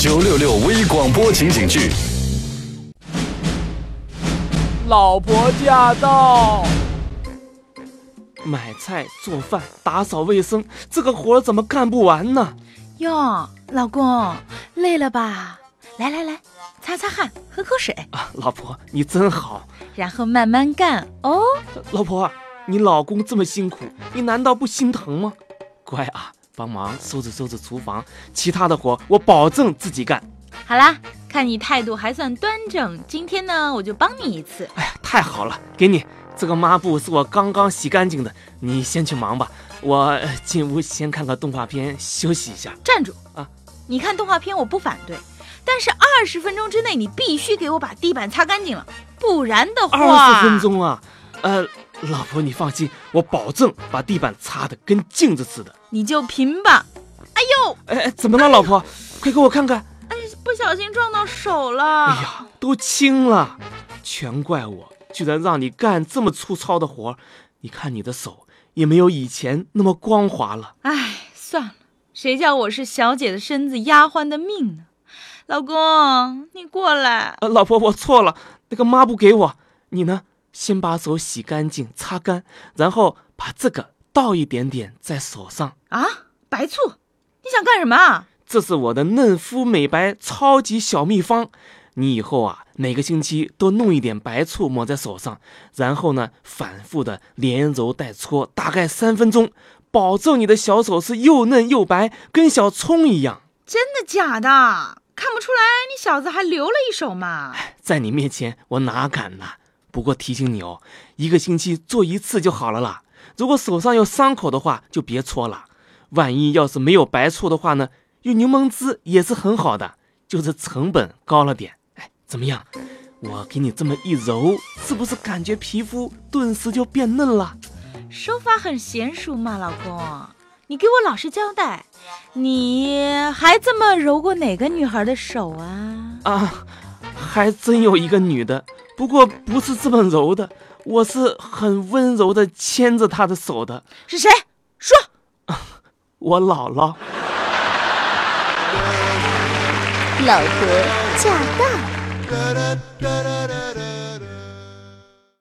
九六六微广播情景剧，老婆驾到！买菜、做饭、打扫卫生，这个活怎么干不完呢？哟，老公，累了吧？来来来，擦擦汗，喝口水。啊，老婆你真好。然后慢慢干哦。老婆，你老公这么辛苦，你难道不心疼吗？乖啊，帮忙收拾收拾厨房，其他的活我保证自己干。好啦，看你态度还算端正，今天呢我就帮你一次。哎呀，太好了，给你。这个抹布是我刚刚洗干净的，你先去忙吧，我进屋先看个动画片休息一下。站住啊！你看动画片我不反对，但是二十分钟之内你必须给我把地板擦干净了，不然的话……二十分钟啊？呃，老婆你放心，我保证把地板擦得跟镜子似的。你就贫吧！哎呦，哎，怎么了，老婆？快给我看看！哎，不小心撞到手了。哎呀，都青了，全怪我。居然让你干这么粗糙的活你看你的手也没有以前那么光滑了。哎，算了，谁叫我是小姐的身子，丫鬟的命呢？老公，你过来。呃，老婆，我错了，那个抹布给我。你呢，先把手洗干净、擦干，然后把这个倒一点点在手上。啊，白醋？你想干什么啊？这是我的嫩肤美白超级小秘方。你以后啊，每个星期都弄一点白醋抹在手上，然后呢，反复的连揉带搓，大概三分钟，保证你的小手是又嫩又白，跟小葱一样。真的假的？看不出来，你小子还留了一手嘛。在你面前，我哪敢呢？不过提醒你哦，一个星期做一次就好了啦。如果手上有伤口的话，就别搓了。万一要是没有白醋的话呢，用柠檬汁也是很好的，就是成本高了点。哎怎么样？我给你这么一揉，是不是感觉皮肤顿时就变嫩了？手法很娴熟嘛，老公。你给我老实交代，你还这么揉过哪个女孩的手啊？啊，还真有一个女的，不过不是这么揉的，我是很温柔的牵着他的手的。是谁？说。我姥姥。老婆驾到。